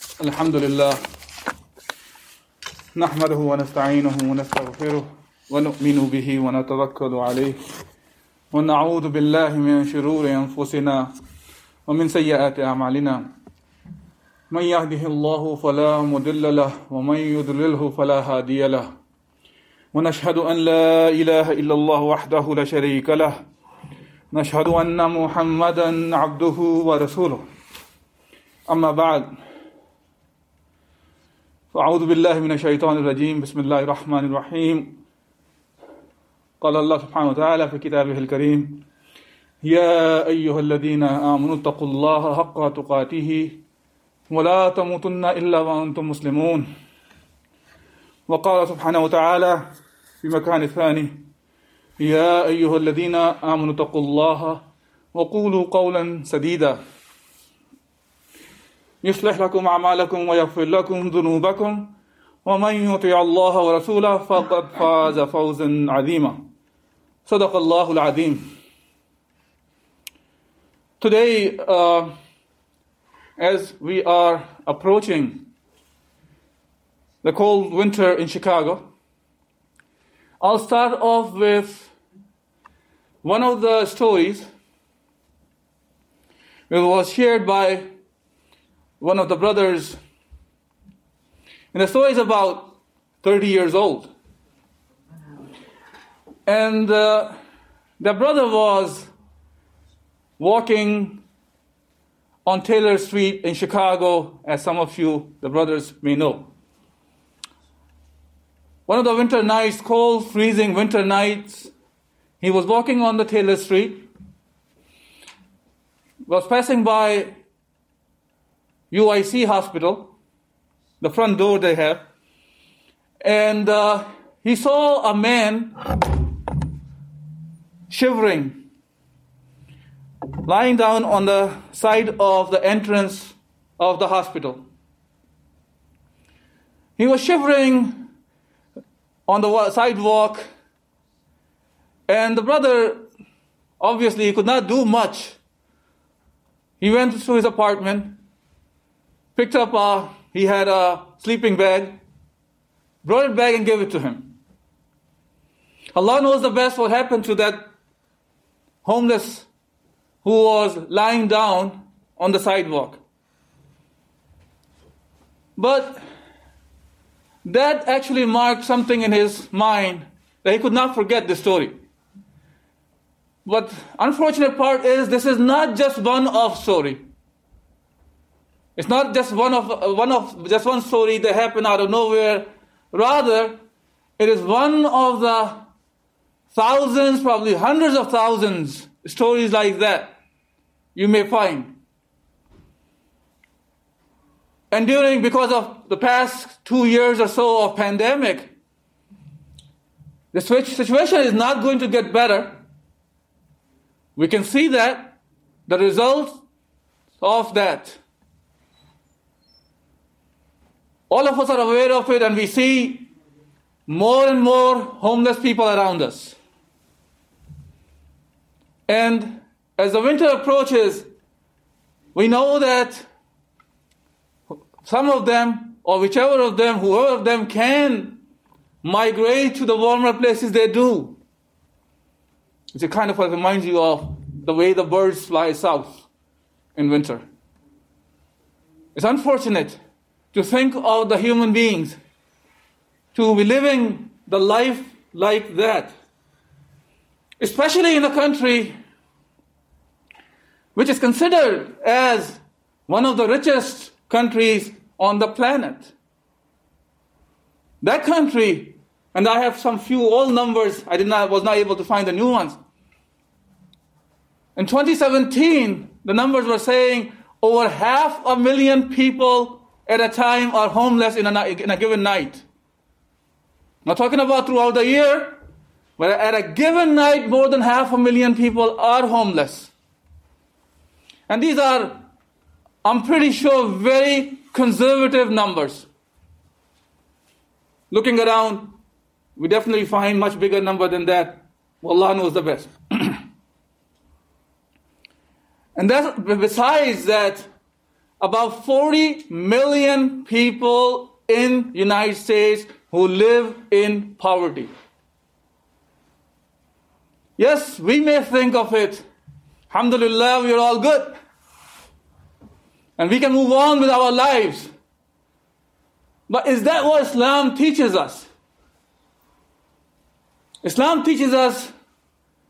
الحمد لله. نحمده ونستعينه ونستغفره ونؤمن به ونتوكل عليه. ونعوذ بالله من شرور أنفسنا ومن سيئات أعمالنا. من يهده الله فلا مضل له ومن يضلله فلا هادي له. ونشهد أن لا إله إلا الله وحده لا شريك له. نشهد أن محمدا عبده ورسوله. أما بعد فأعوذ بالله من الشيطان الرجيم. بسم الله الرحمن الرحيم. قال الله سبحانه وتعالى في كتابه الكريم يا أيها الذين آمنوا اتقوا الله حق تقاته ولا تموتن إلا وأنتم مسلمون. وقال سبحانه وتعالى في مكان ثاني يا أيها الذين آمنوا اتقوا الله وقولوا قولا سديدا. يصلح لكم أعمالكم ويغفر لكم ذنوبكم ومن يطع الله ورسوله فقد فاز فوزا عظيما صدق الله العظيم Today, uh, as we are approaching the cold winter in Chicago, I'll start off with one of the stories that was shared by one of the brothers. And the story is about 30 years old. And uh, the brother was walking on Taylor Street in Chicago, as some of you, the brothers, may know. One of the winter nights, cold, freezing winter nights, he was walking on the Taylor Street, was passing by UIC hospital, the front door they have, and uh, he saw a man shivering, lying down on the side of the entrance of the hospital. He was shivering on the sidewalk, and the brother obviously he could not do much. He went to his apartment picked up a, he had a sleeping bag, brought it back and gave it to him. Allah knows the best what happened to that homeless who was lying down on the sidewalk. But that actually marked something in his mind that he could not forget the story. But unfortunate part is this is not just one off story. It's not just one of one of just one story that happened out of nowhere. Rather, it is one of the thousands, probably hundreds of thousands stories like that you may find. And during because of the past two years or so of pandemic, the situation is not going to get better. We can see that the results of that all of us are aware of it, and we see more and more homeless people around us. And as the winter approaches, we know that some of them, or whichever of them, whoever of them can migrate to the warmer places, they do. It kind of reminds you of the way the birds fly south in winter. It's unfortunate to think of the human beings to be living the life like that, especially in a country which is considered as one of the richest countries on the planet. That country, and I have some few old numbers, I did not, was not able to find the new ones. In 2017, the numbers were saying over half a million people at a time are homeless in a, in a given night. Not talking about throughout the year, but at a given night, more than half a million people are homeless. And these are, I'm pretty sure, very conservative numbers. Looking around, we definitely find much bigger number than that. Allah knows the best. and that, besides that, about 40 million people in United States who live in poverty. Yes, we may think of it, alhamdulillah, we are all good. And we can move on with our lives. But is that what Islam teaches us? Islam teaches us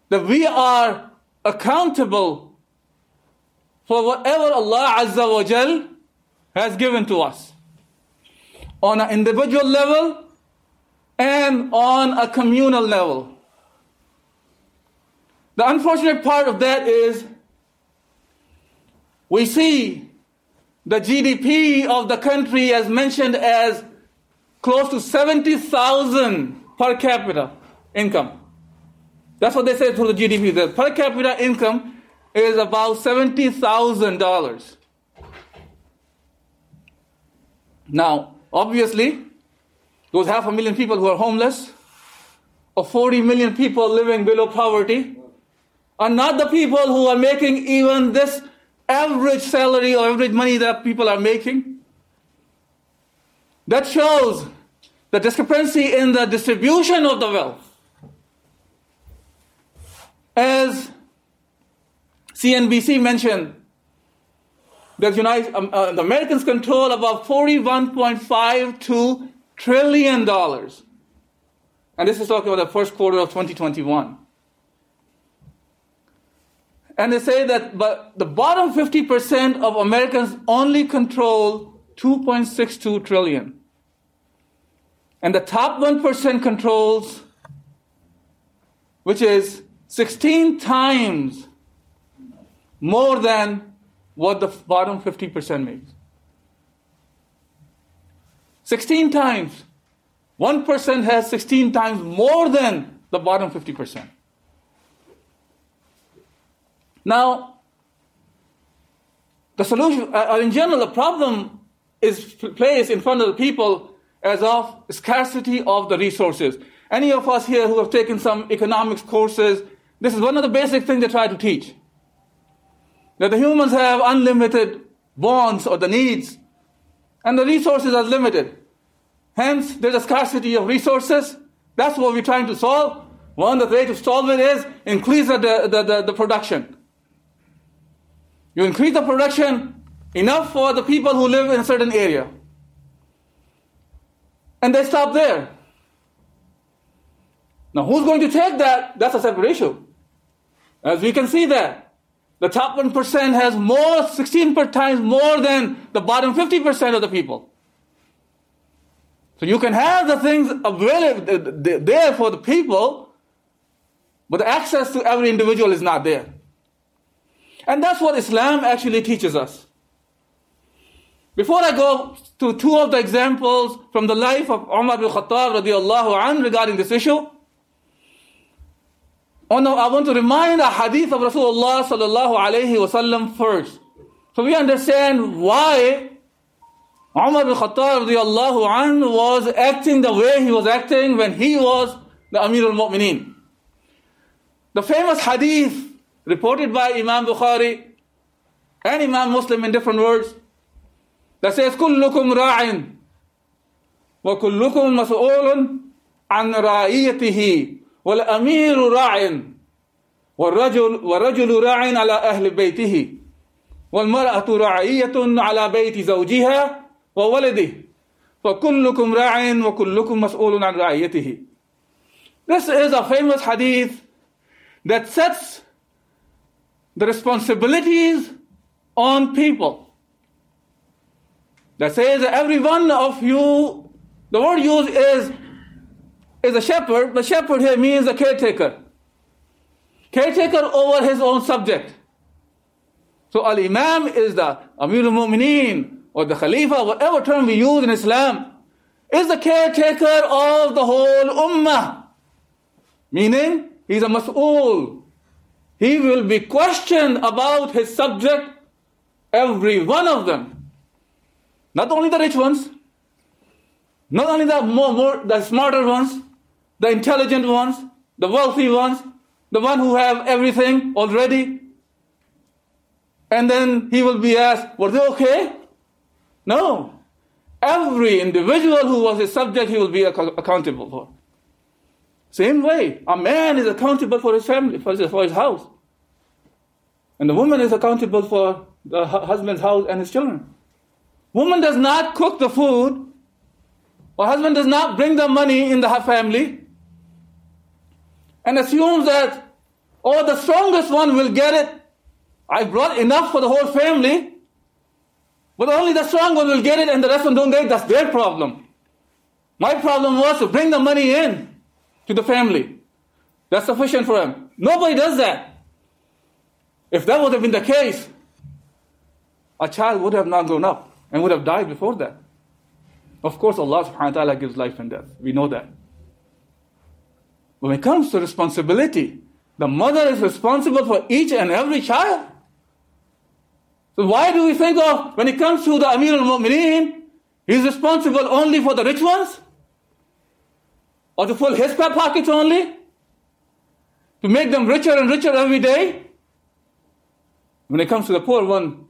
that we are accountable for whatever Allah Azza wa Jal has given to us on an individual level and on a communal level. The unfortunate part of that is we see the GDP of the country as mentioned as close to 70,000 per capita income. That's what they say to the GDP. The per capita income is about $70,000. Now, obviously, those half a million people who are homeless, or 40 million people living below poverty, are not the people who are making even this average salary or average money that people are making. That shows the discrepancy in the distribution of the wealth. As CNBC mentioned, that United, um, uh, the Americans control about $41.52 trillion. And this is talking about the first quarter of 2021. And they say that but the bottom 50% of Americans only control 2.62 trillion. And the top 1% controls, which is 16 times more than what the bottom 50% makes. 16 times. 1% has 16 times more than the bottom 50%. Now, the solution, uh, in general, the problem is placed in front of the people as of scarcity of the resources. Any of us here who have taken some economics courses, this is one of the basic things they try to teach. That the humans have unlimited wants or the needs, and the resources are limited. Hence, there's a scarcity of resources. That's what we're trying to solve. One of the ways to solve it is increase the, the, the, the production. You increase the production enough for the people who live in a certain area. And they stop there. Now, who's going to take that? That's a separate issue. As we can see that the top 1% has more, 16 times more than the bottom 50% of the people. So you can have the things available there for the people, but the access to every individual is not there. And that's what Islam actually teaches us. Before I go to two of the examples from the life of Umar bin Khattab radiallahu anh regarding this issue, oh no, I want to remind a hadith of Rasulullah sallallahu alayhi wasallam first. So we understand why Umar bin Khattab radiallahu anh was acting the way he was acting when he was the Amir al-Mu'mineen. The famous hadith reported by Imam Bukhari and Imam Muslim in different words that says كلكم راع وكلكم مسؤول عن رعيته والأمير راع والرجل والرجل راع على أهل بيته والمرأة رعية على بيت زوجها وولده فكلكم راع وكلكم مسؤول عن رعيته This is a famous hadith that sets the responsibilities on people. That says every one of you, the word used is, is a shepherd. The shepherd here means a caretaker. Caretaker over his own subject. So Al Imam is the Amir al Mu'mineen, or the Khalifa, whatever term we use in Islam, is the caretaker of the whole Ummah. Meaning, he's a mas'ul. He will be questioned about his subject, every one of them. Not only the rich ones, not only the more, more the smarter ones, the intelligent ones, the wealthy ones, the one who have everything already. And then he will be asked, were they okay? No. Every individual who was a subject, he will be accountable for. Same way, a man is accountable for his family, for his, for his house. And the woman is accountable for the husband's house and his children. Woman does not cook the food, or husband does not bring the money in the family, and assumes that, oh, the strongest one will get it. I brought enough for the whole family, but only the strong one will get it and the rest of them don't get it. That's their problem. My problem was to bring the money in to the family. That's sufficient for him. Nobody does that. If that would have been the case, a child would have not grown up and would have died before that. Of course, Allah subhanahu wa ta'ala gives life and death. We know that. When it comes to responsibility, the mother is responsible for each and every child. So why do we think of, when it comes to the Amir al-Mu'mineen, he's responsible only for the rich ones? Or to fill his pockets only? To make them richer and richer every day? When it comes to the poor one,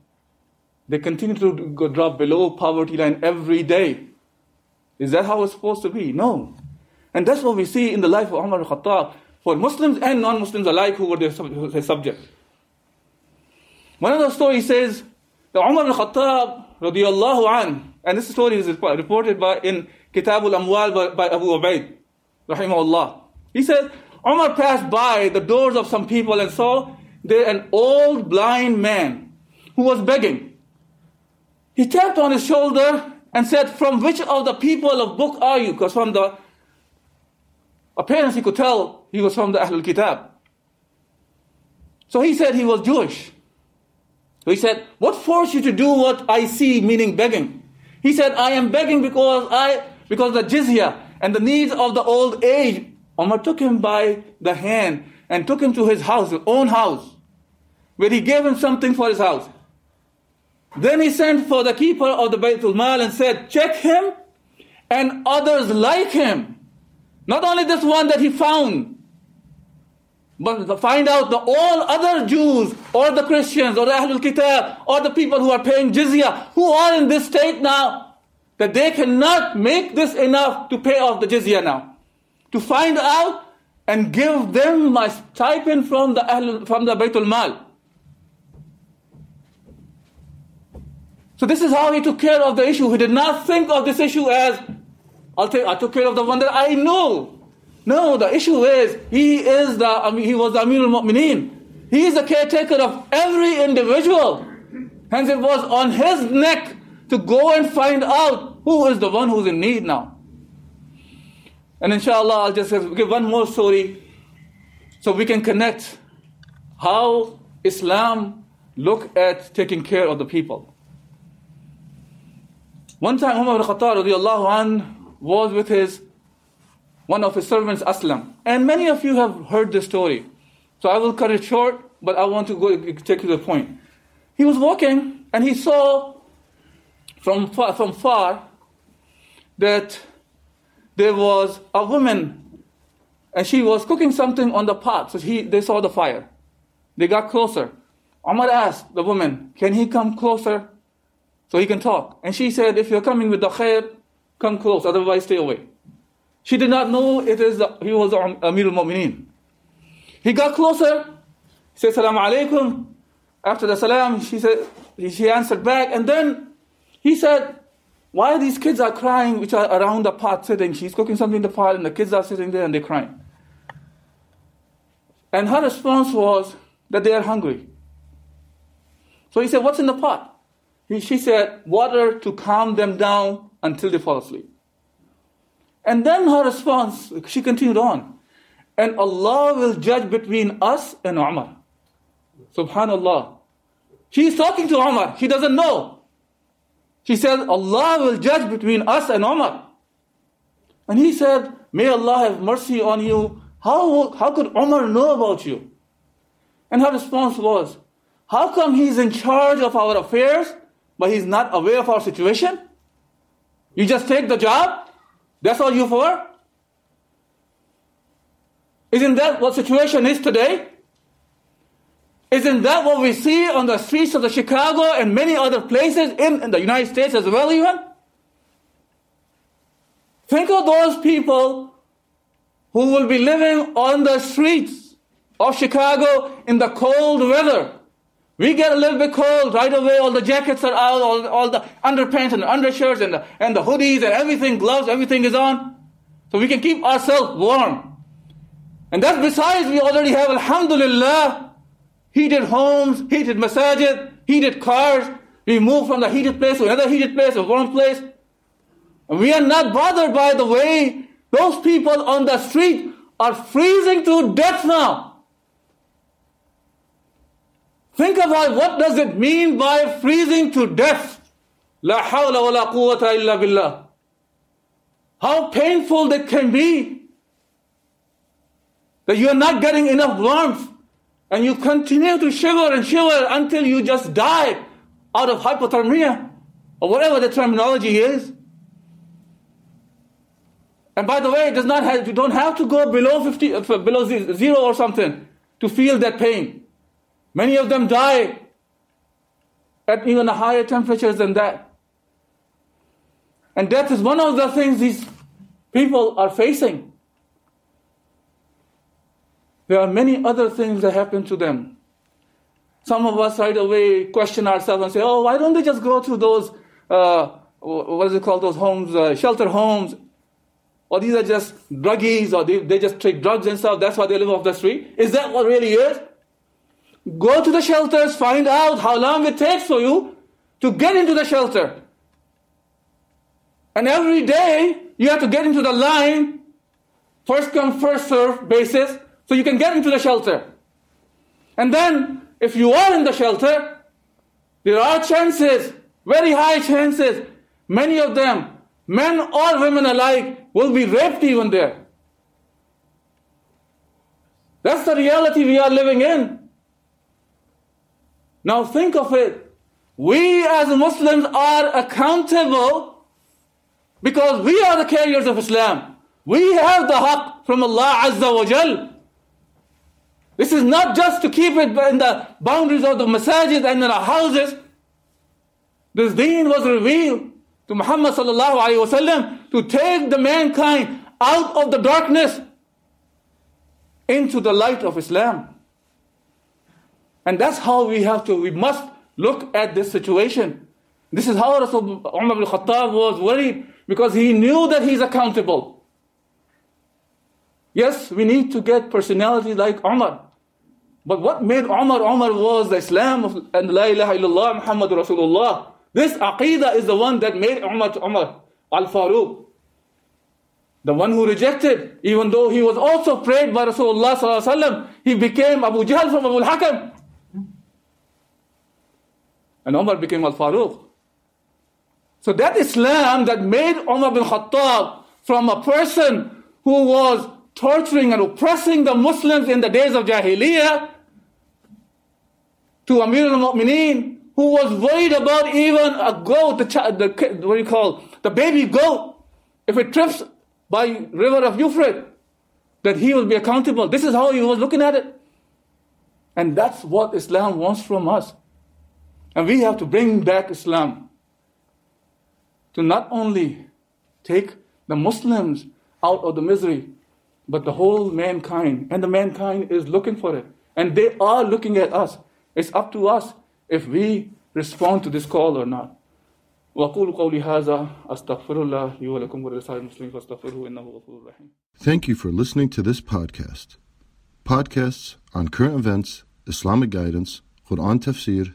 they continue to go drop below poverty line every day. Is that how it's supposed to be? No. And that's what we see in the life of Umar al-Khattab for Muslims and non-Muslims alike who were their, their subject. One of the stories says that Umar al-Khattab an, and this story is reported by in Kitab al-Amwal by, by Abu Ubaid, rahimahullah. He says, Umar passed by the doors of some people and saw there an old blind man who was begging. He tapped on his shoulder and said, From which of the people of book are you? Because from the appearance he could tell he was from the Ahlul Kitab. So he said he was Jewish. So he said, What forced you to do what I see, meaning begging? He said, I am begging because I because the jizya and the needs of the old age. Umar took him by the hand and took him to his house, his own house, where he gave him something for his house. Then he sent for the keeper of the Baytul Mal and said, Check him and others like him. Not only this one that he found, but to find out the all other Jews or the Christians or the Ahlul Kitab or the people who are paying jizya who are in this state now that they cannot make this enough to pay off the jizya now. To find out and give them my stipend from the Ahlul, from the Baytul Mal. So this is how he took care of the issue. He did not think of this issue as, I'll take, I took care of the one that I know. No, the issue is, he is the, I mean, he was the Amir al-Mu'mineen. He is the caretaker of every individual. Hence it was on his neck to go and find out who is the one who's in need now. And inshallah, I'll just give one more story so we can connect how Islam look at taking care of the people. One time Umar al-Khattab an, was with his one of his servants, Aslam. And many of you have heard this story. So I will cut it short, but I want to go take to the point. He was walking and he saw from far, from far that there was a woman and she was cooking something on the pot. So he, they saw the fire. They got closer. Umar asked the woman, Can he come closer? so he can talk. And she said, if you're coming with the khair, come close, otherwise stay away. She did not know it is he was Amir al-Mu'mineen. He got closer, he said, Salam alaikum. After the salam, she said, she answered back, and then he said, why these kids are crying, which are around the pot sitting? She's cooking something in the pot, and the kids are sitting there and they're crying. And her response was that they are hungry. So he said, What's in the pot? she said, water to calm them down until they fall asleep. And then her response, she continued on, and Allah will judge between us and Umar. Subhanallah. She is talking to Umar. She doesn't know. She said, Allah will judge between us and Umar. And he said, May Allah have mercy on you. How, how could Umar know about you? And her response was, How come he's in charge of our affairs, but he's not aware of our situation? You just take the job? That's all you for? Isn't that what situation is today? Isn't that what we see on the streets of the Chicago and many other places in, in the United States as well even? Think of those people who will be living on the streets of Chicago in the cold weather. We get a little bit cold right away. All the jackets are out, all, all the underpants and undershirts and the, and the hoodies and everything, gloves, everything is on. So we can keep ourselves warm. And that's besides we already have, alhamdulillah, heated homes, heated masajid, heated cars. We move from the heated place to another heated place, a warm place. And we are not bothered by the way those people on the street are freezing to death now. Think about what does it mean by freezing to death. La hawla wa la quwwata illa billah. How painful that can be. That you are not getting enough warmth. And you continue to shiver and shiver until you just die out of hypothermia. Or whatever the terminology is. And by the way, it does not have, you don't have to go below 50, uh, below zero or something to feel that pain. Many of them die at even higher temperatures than that. And death is one of the things these people are facing. There are many other things that happen to them. Some of us right away question ourselves and say, oh, why don't they just go to those, uh, what is it called, those homes, uh, shelter homes, or these are just druggies, or they, they just take drugs and stuff, that's why they live off the street. Is that what really is? Go to the shelters, find out how long it takes for you to get into the shelter. And every day, you have to get into the line, first come, first serve basis, so you can get into the shelter. And then, if you are in the shelter, there are chances, very high chances, many of them, men or women alike, will be raped even there. That's the reality we are living in. Now think of it. We as Muslims are accountable because we are the carriers of Islam. We have the haqq from Allah Azza wa Jal. This is not just to keep it in the boundaries of the masajid and in our houses. This deen was revealed to Muhammad sallallahu alayhi wasallam to take the mankind out of the darkness into the light of Islam. And that's how we have to, we must look at this situation. This is how Rasul Umar ibn Khattab was worried because he knew that he's accountable. Yes, we need to get personalities like Umar. But what made Umar Umar was the Islam of, and La ilaha illallah Muhammad Rasulullah. This aqidah is the one that made Umar Umar al-Faruq. The one who rejected, even though he was also prayed by Rasulullah he became Abu Jahl from Abu al-Hakam. And Umar became al-Faruq. So that Islam that made Umar bin Khattab from a person who was torturing and oppressing the Muslims in the days of Jahiliyyah to Amir al-Mu'mineen who was worried about even a goat, the, the what do you call, the baby goat, if it trips by river of Euphrates, that he will be accountable. This is how he was looking at it. And that's what Islam wants from us. And we have to bring back Islam to not only take the Muslims out of the misery, but the whole mankind. And the mankind is looking for it. And they are looking at us. It's up to us if we respond to this call or not. Thank you for listening to this podcast. Podcasts on current events, Islamic guidance, Quran tafsir,